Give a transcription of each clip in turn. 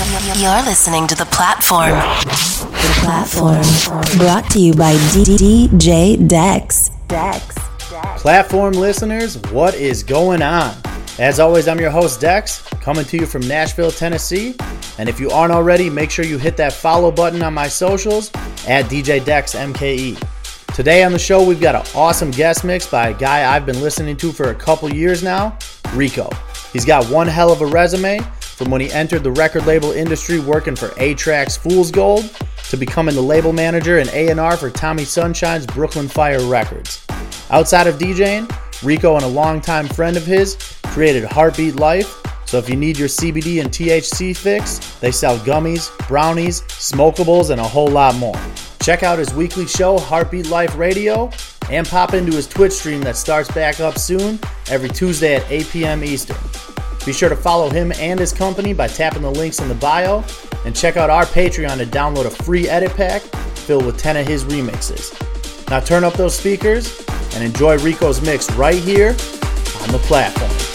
You're listening to The Platform. The Platform. Brought to you by DJ Dex. Dex. Platform listeners, what is going on? As always, I'm your host, Dex, coming to you from Nashville, Tennessee. And if you aren't already, make sure you hit that follow button on my socials at DJ Dex MKE. Today on the show, we've got an awesome guest mix by a guy I've been listening to for a couple years now, Rico. He's got one hell of a resume from when he entered the record label industry working for A-Trak's Fool's Gold to becoming the label manager and A&R for Tommy Sunshine's Brooklyn Fire Records. Outside of DJing, Rico and a longtime friend of his created Heartbeat Life. So if you need your CBD and THC fix, they sell gummies, brownies, smokables, and a whole lot more. Check out his weekly show, Heartbeat Life Radio, and pop into his Twitch stream that starts back up soon every Tuesday at 8 p.m. Eastern. Be sure to follow him and his company by tapping the links in the bio, and check out our Patreon to download a free edit pack filled with 10 of his remixes. Now turn up those speakers and enjoy Rico's mix right here on the platform.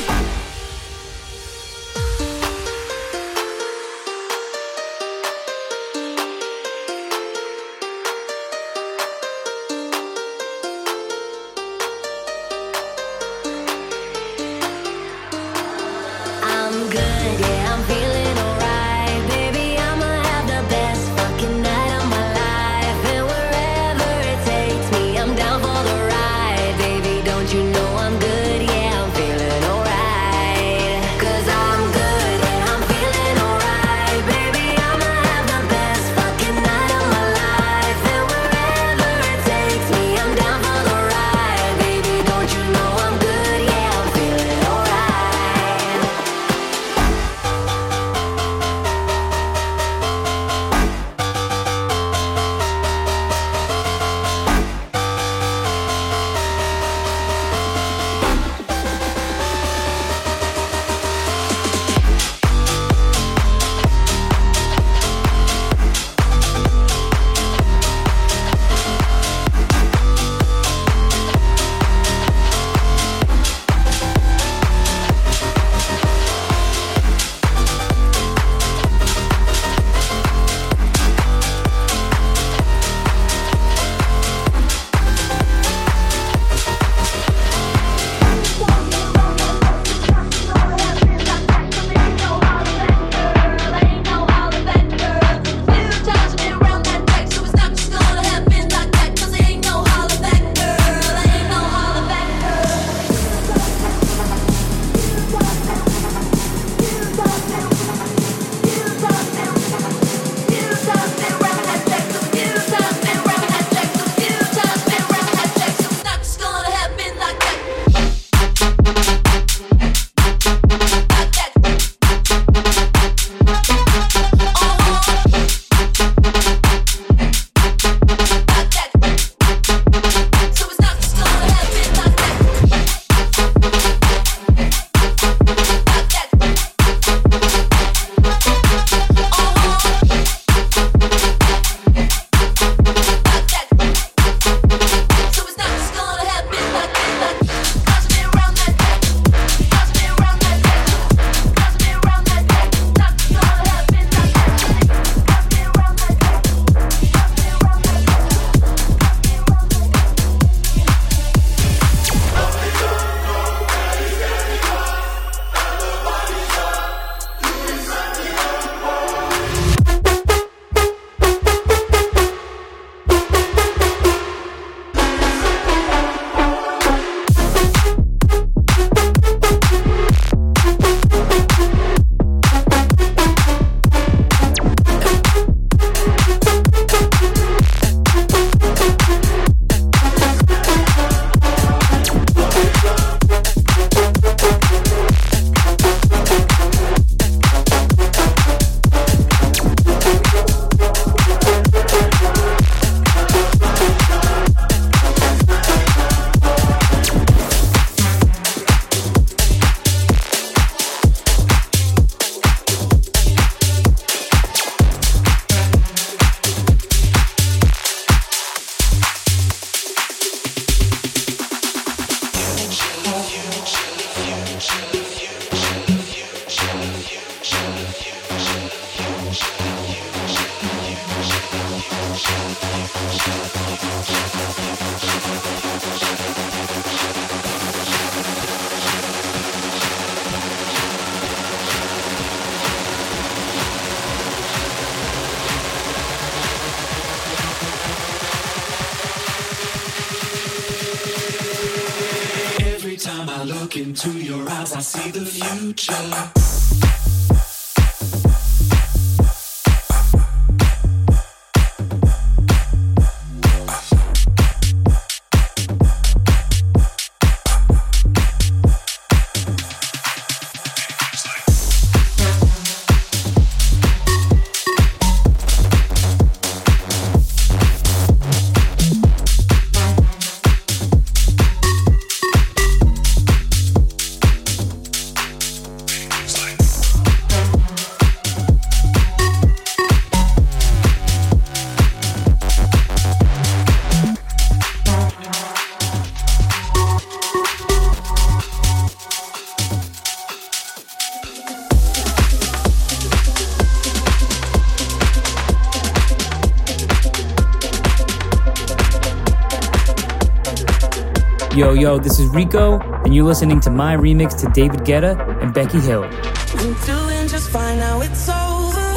This is Rico, and you're listening to my remix to David Guetta and Becky Hill. I'm doing just fine now it's over.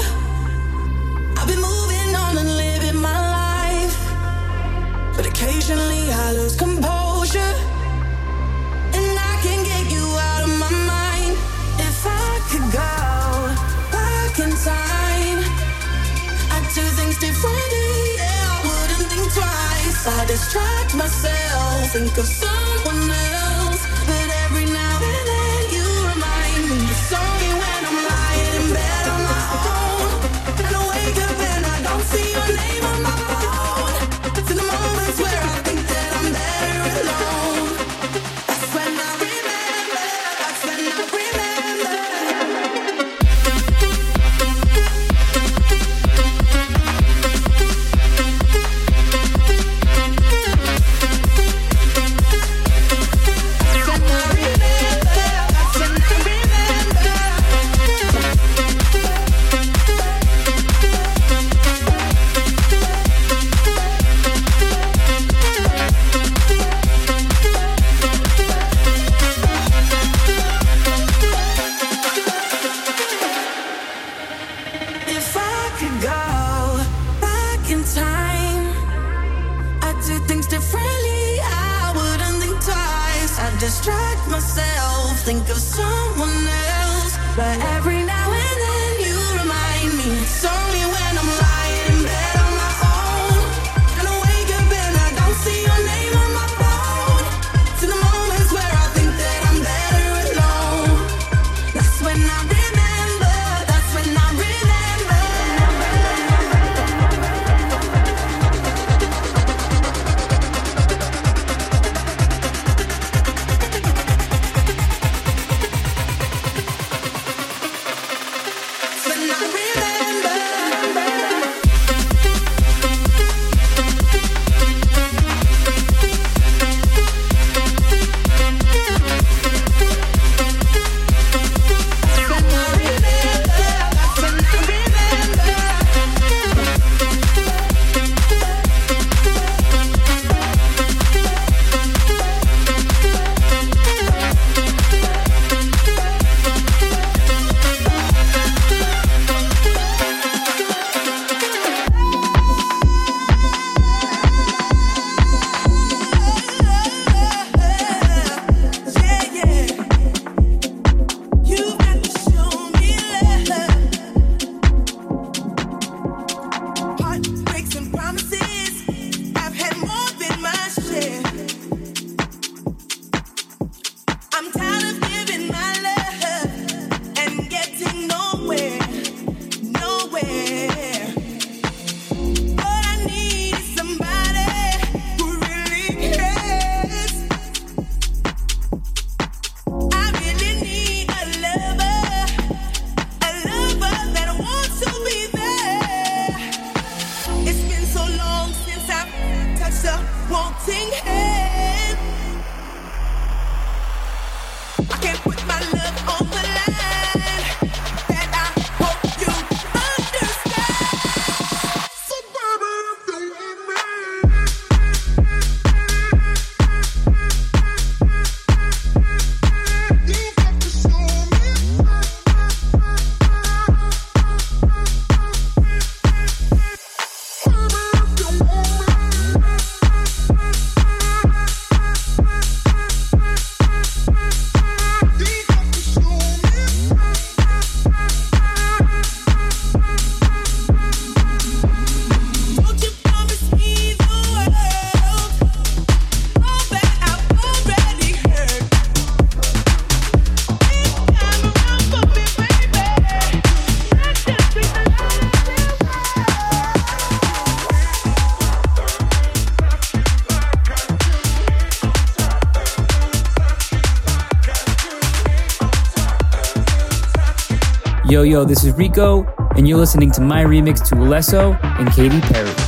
I've been moving on and living my life. But occasionally I lose composure. And I can get you out of my mind. If I could go back in time, I'd do things differently. Yeah, I wouldn't think twice. I distract myself, think of someone else. But Yo, yo, this is Rico, and you're listening to my remix to Alesso and Katy Perry.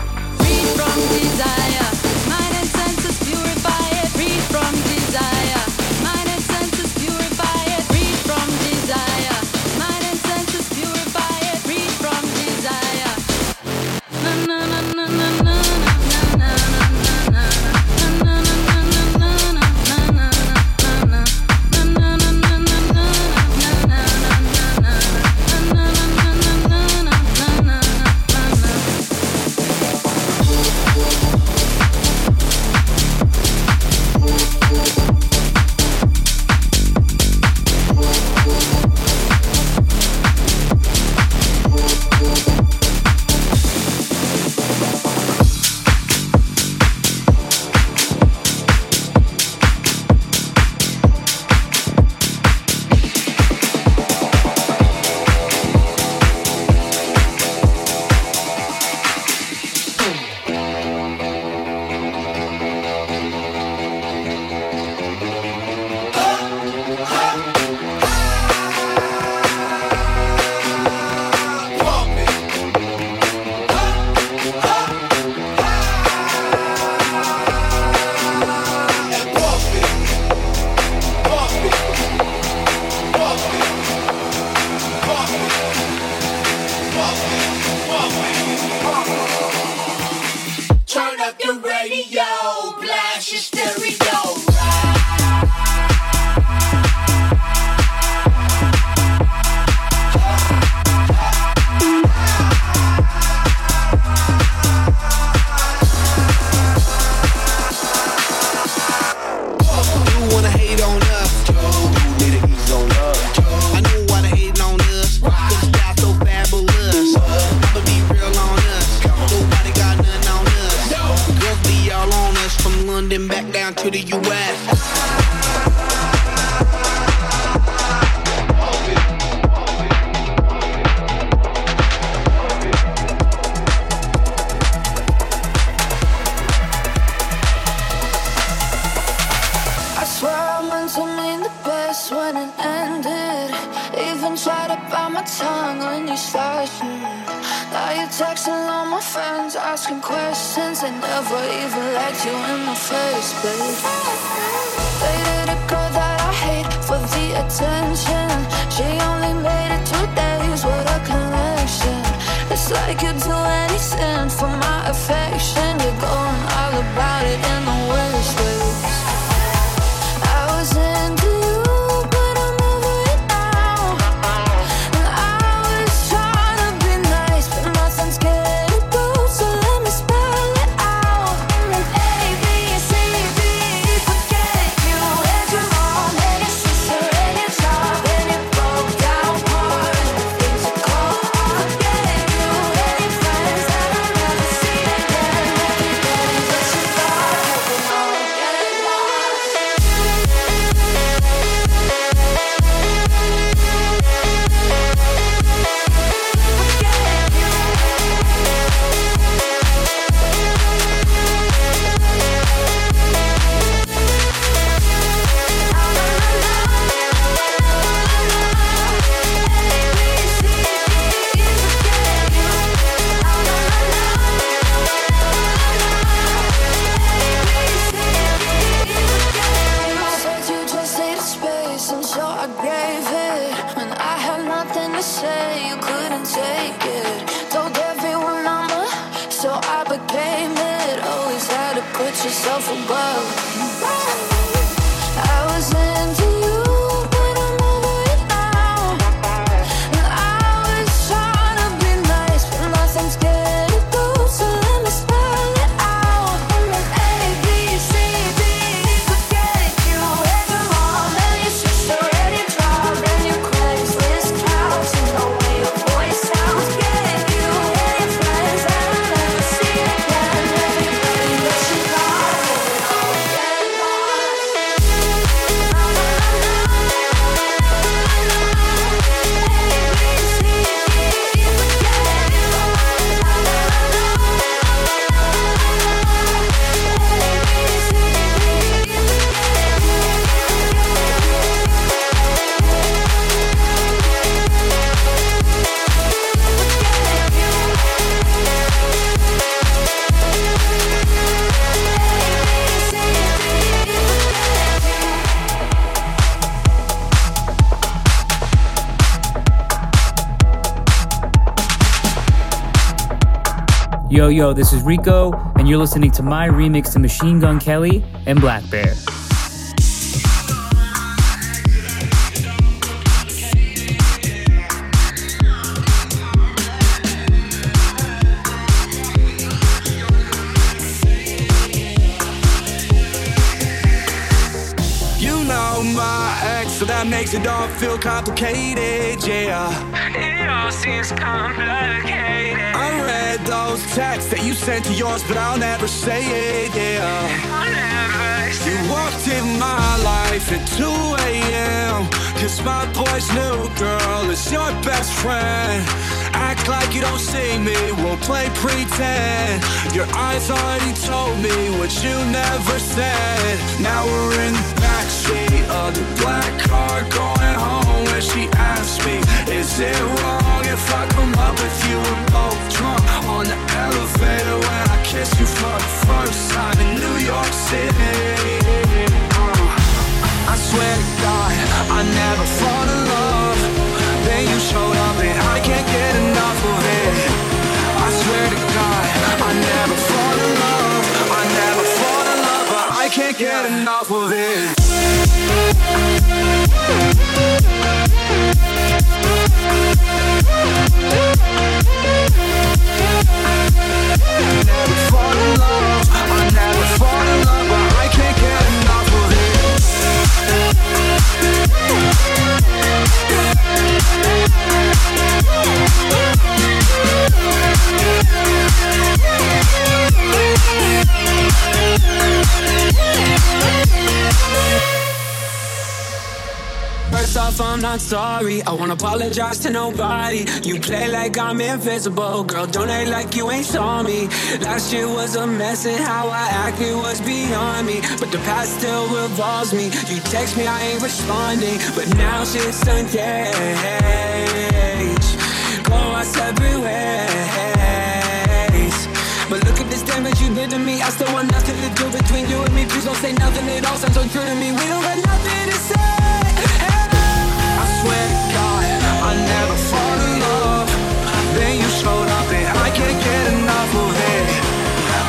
Free from desire, mind and senses purify it. Free from desire. Yo, this is Rico, and you're listening to my remix to Machine Gun Kelly and blackbear. You know my ex, so that makes it all feel complicated, yeah. All seems complicated. I read those texts that you sent to yours, but I'll never say it, yeah. I'll never say You walked in my life at 2 a.m. Cause my boy's new girl is your best friend. Act like you don't see me, we'll play pretend. Your eyes already told me what you never said. Now we're in of the black car going home where she asked me, Is it wrong if I come up with you? We're both drunk on the elevator when I kiss you for the first time in New York City. Uh, I swear to God, I never fall in love. Then you showed up and I can't get enough of it. I swear to God, I never fall in love. I never fall in love, but I can't get enough of it. Never fall in love. I never fall in love, not sorry. I won't apologize to nobody. You play like I'm invisible, girl. Don't act like you ain't saw me. Last year was a mess, and how I acted was beyond me. But the past still revolves me. You text me, I ain't responding. But now shit's gauge. Go our separate ways. But look at this damage you did to me. I still want nothing to do between you and me. Please don't say nothing. It all sounds so true to me. We don't got nothing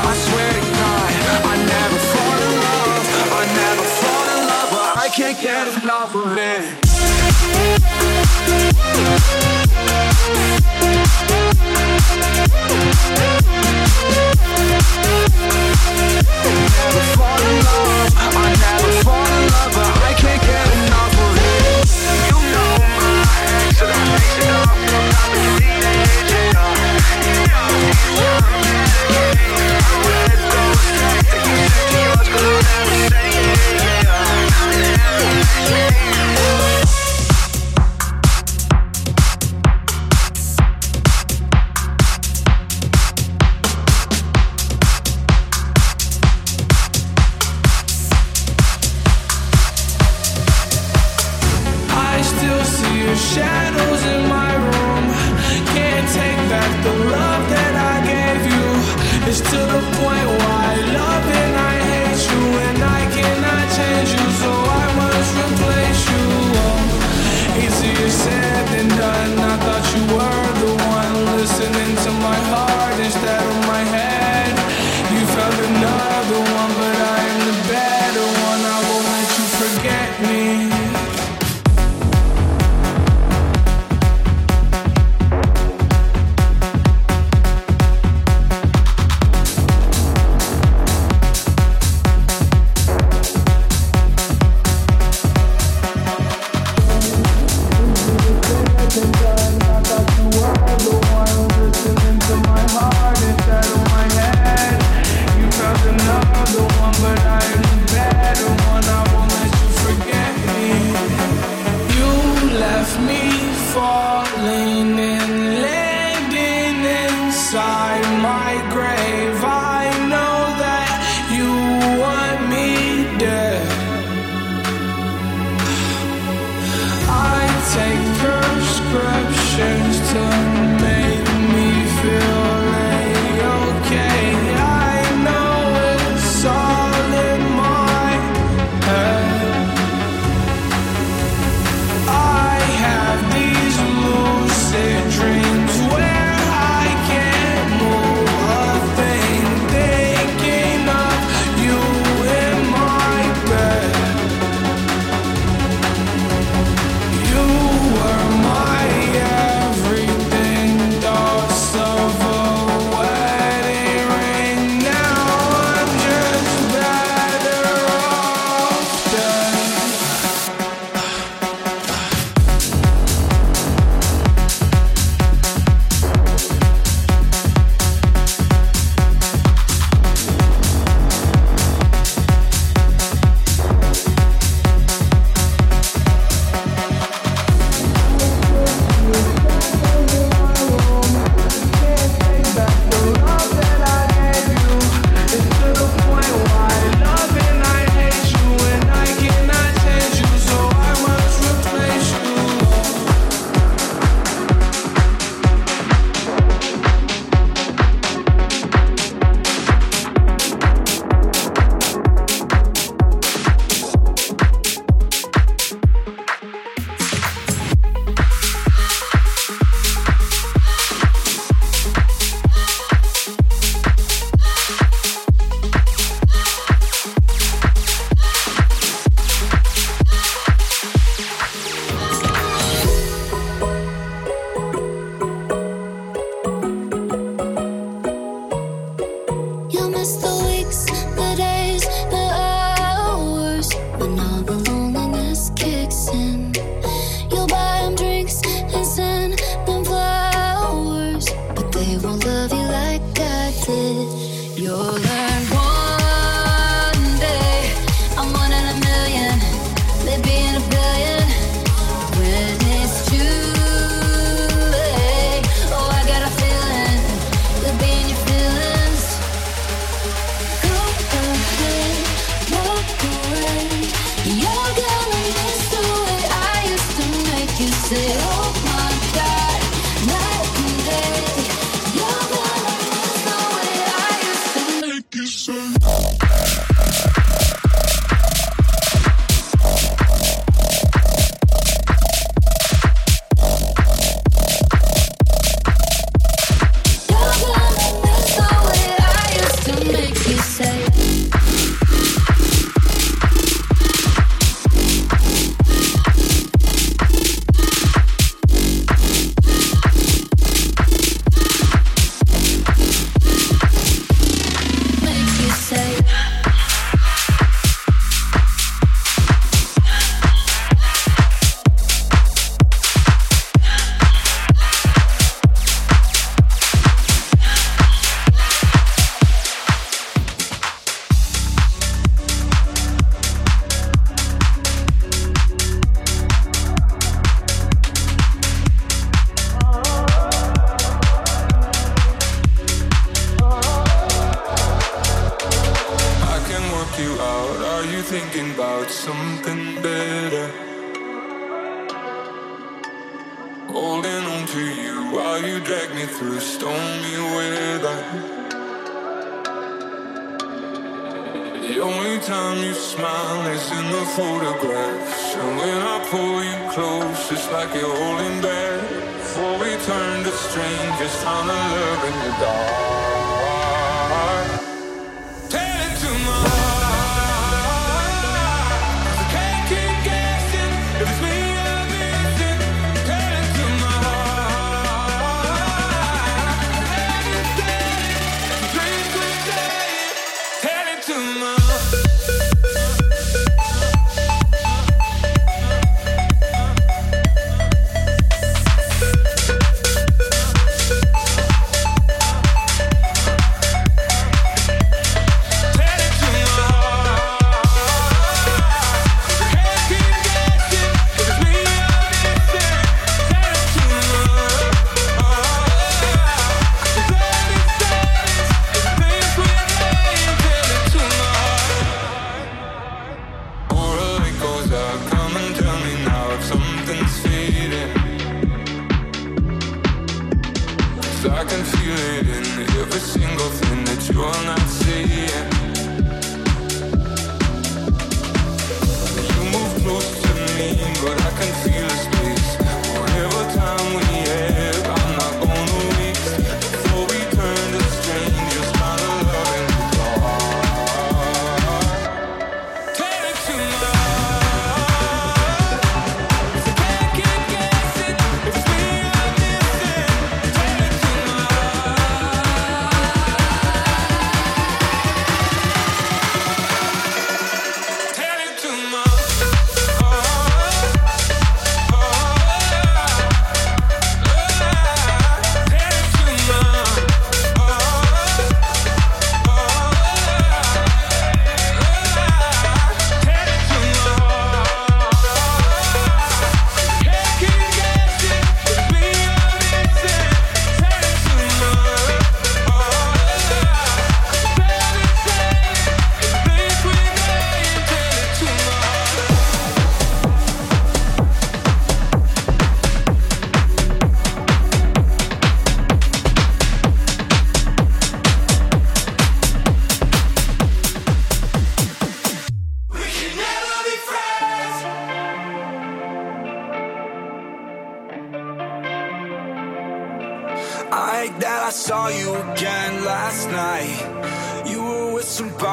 I swear to God, I never fall in love, I never fall in love, but I can't get enough of it. I never thought of love I never thought of love I can't get a novel. You yeah. change.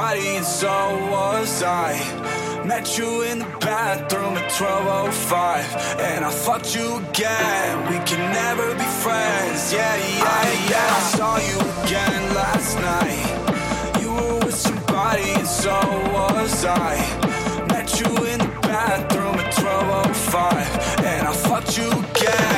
body, and so was I. Met you in the bathroom at 1205, and I fucked you again. We can never be friends, yeah, yeah, yeah. I saw you again last night. You were with somebody, and so was I. Met you in the bathroom at 1205, and I fucked you again.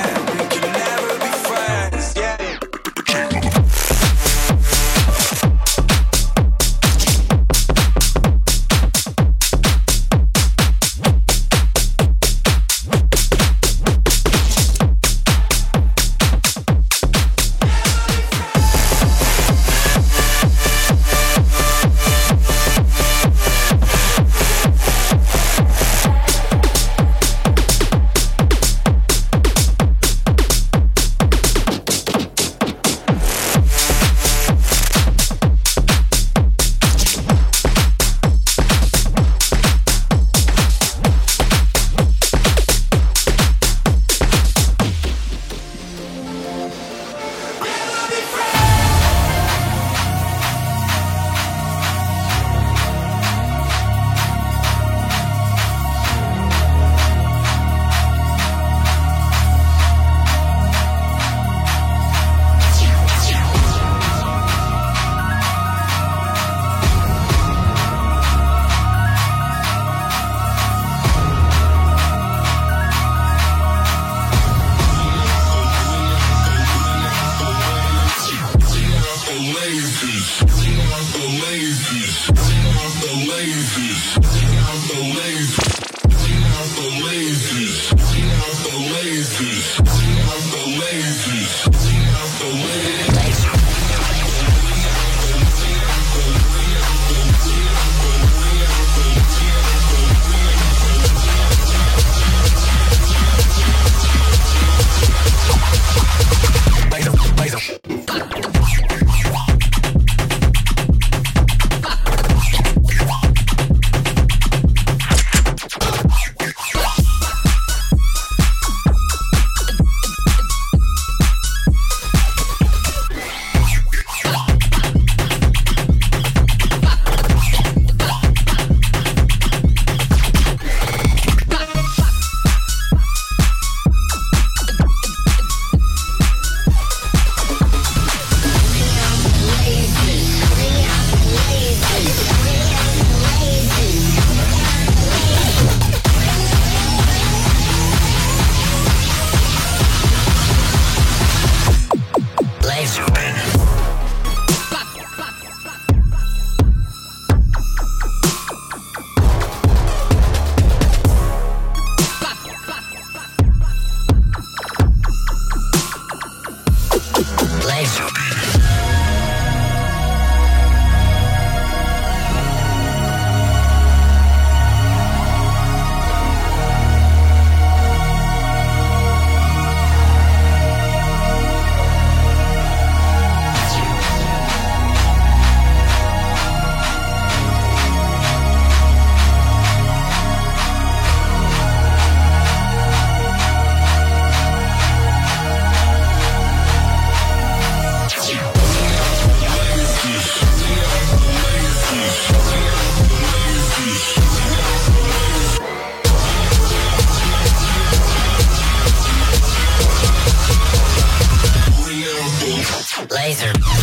laser.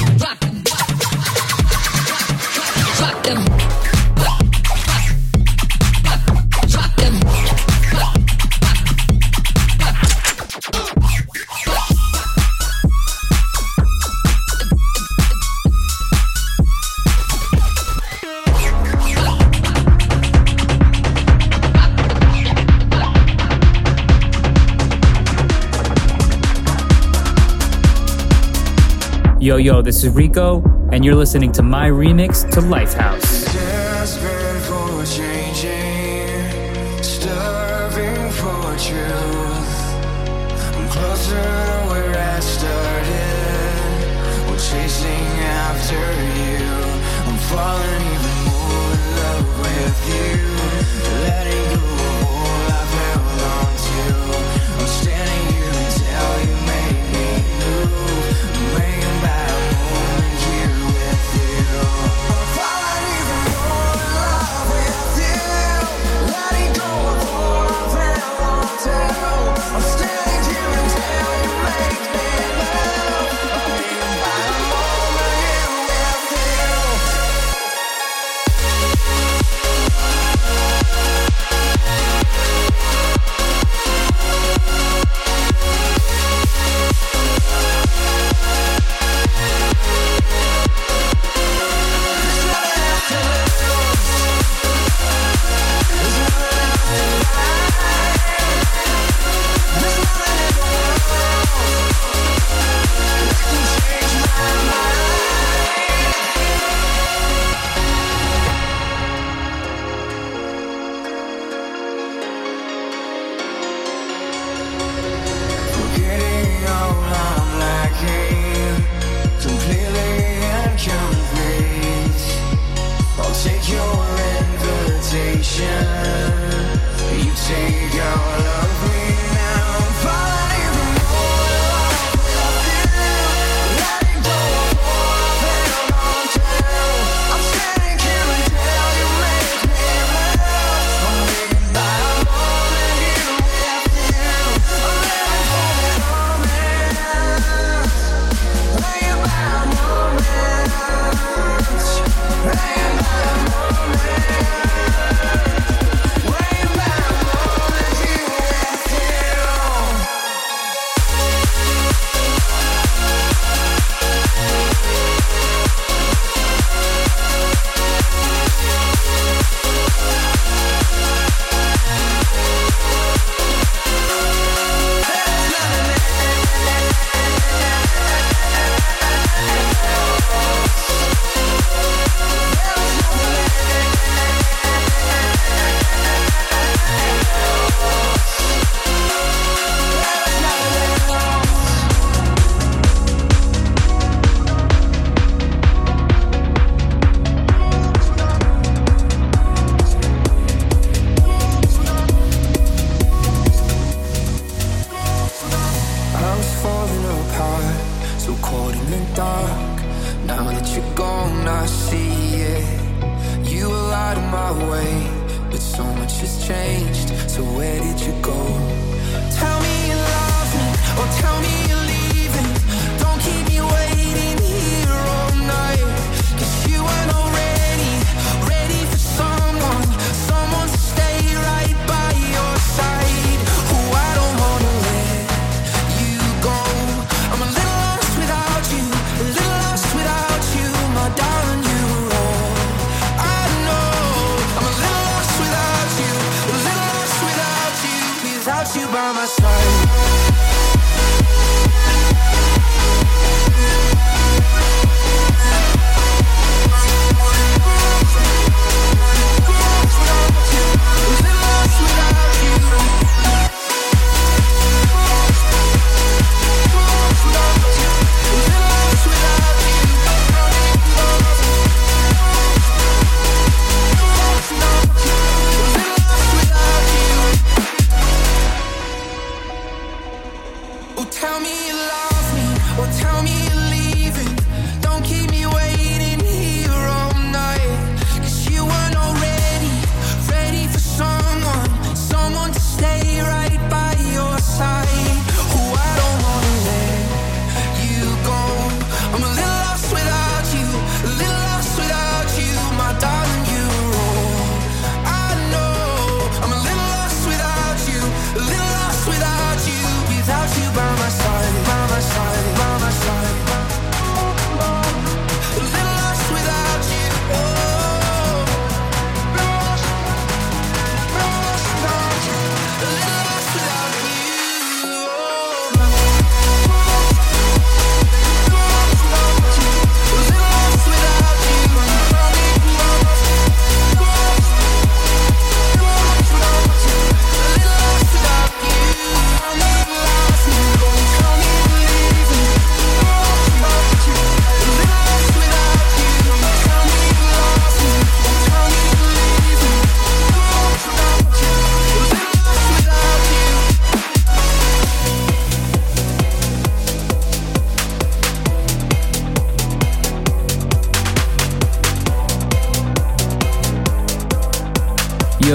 Yo, this is Rico, and you're listening to my remix to Lifehouse.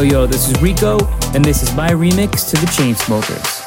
yo, this is Rico, and this is my remix to The Chainsmokers.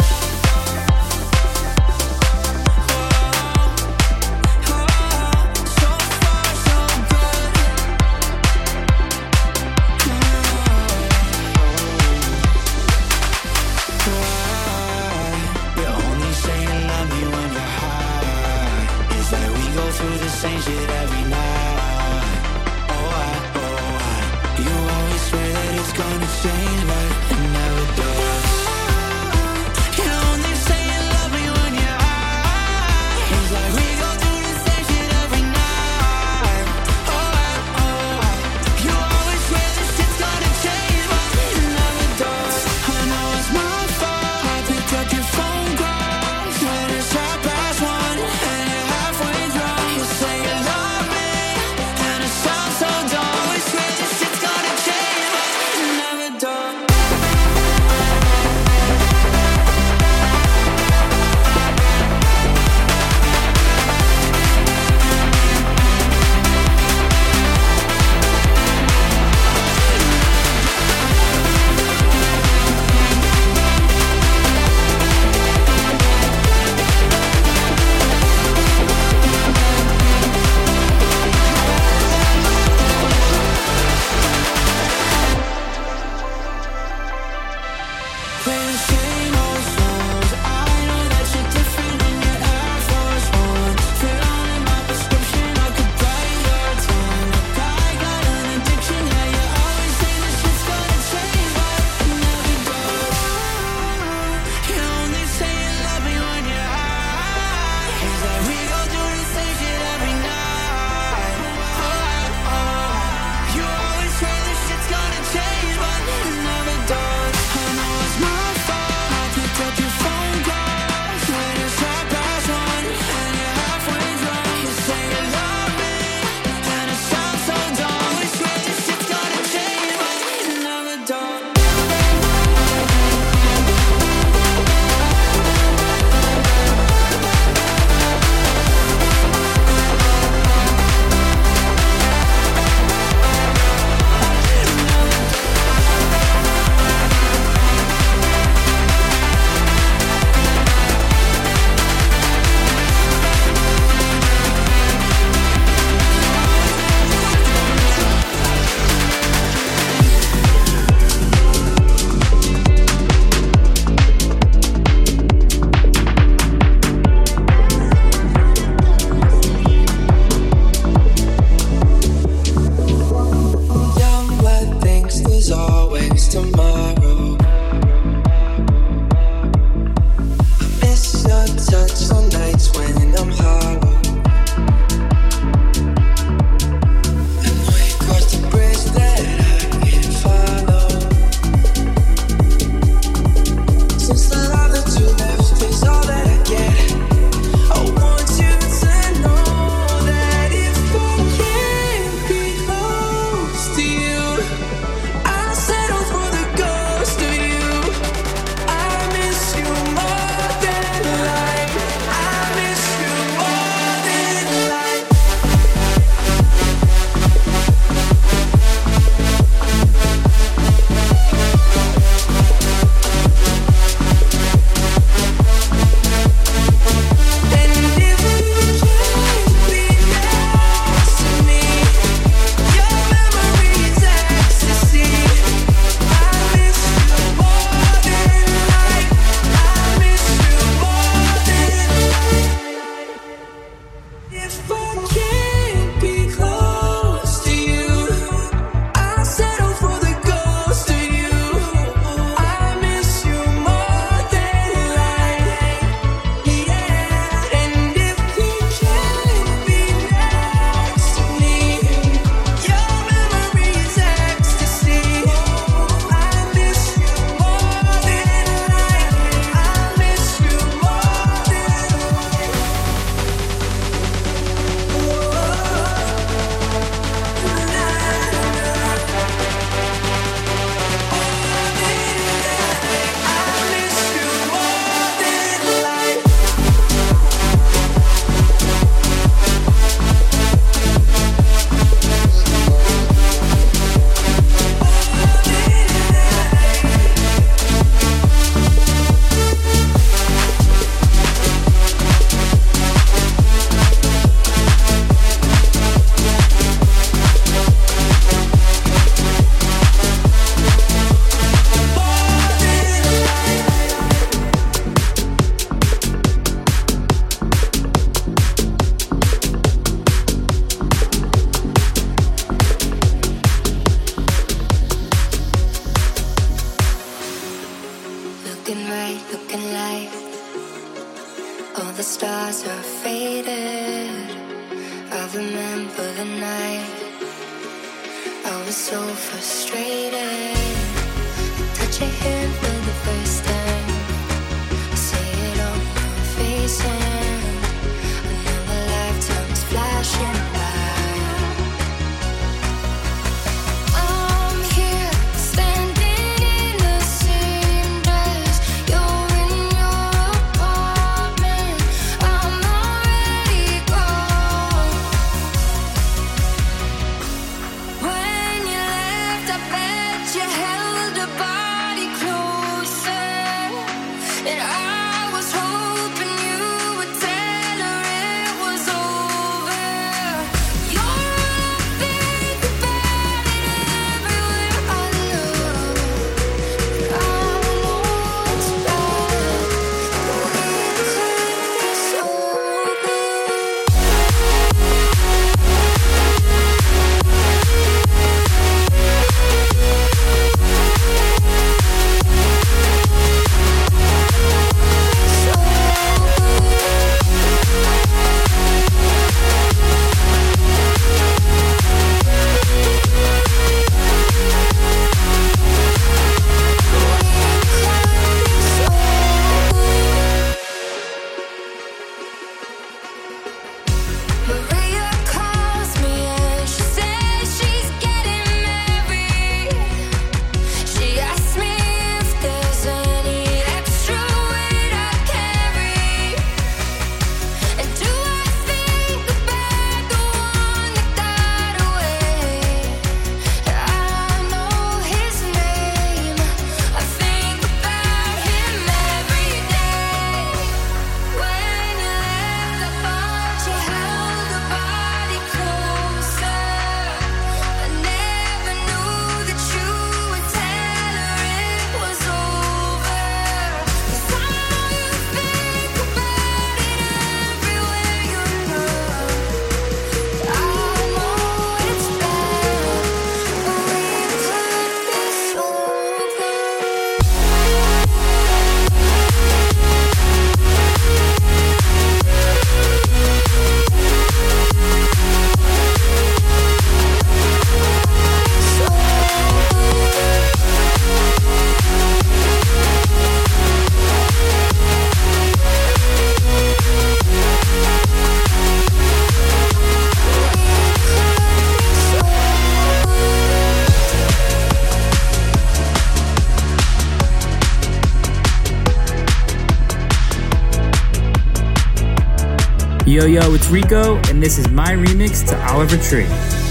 Yo, it's Rico, and this is my remix to Oliver Tree.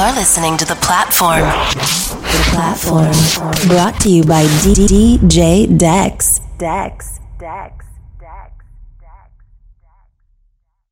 You're listening to The Platform. The Platform. Brought to you by DJ Dex. Dex. Dex.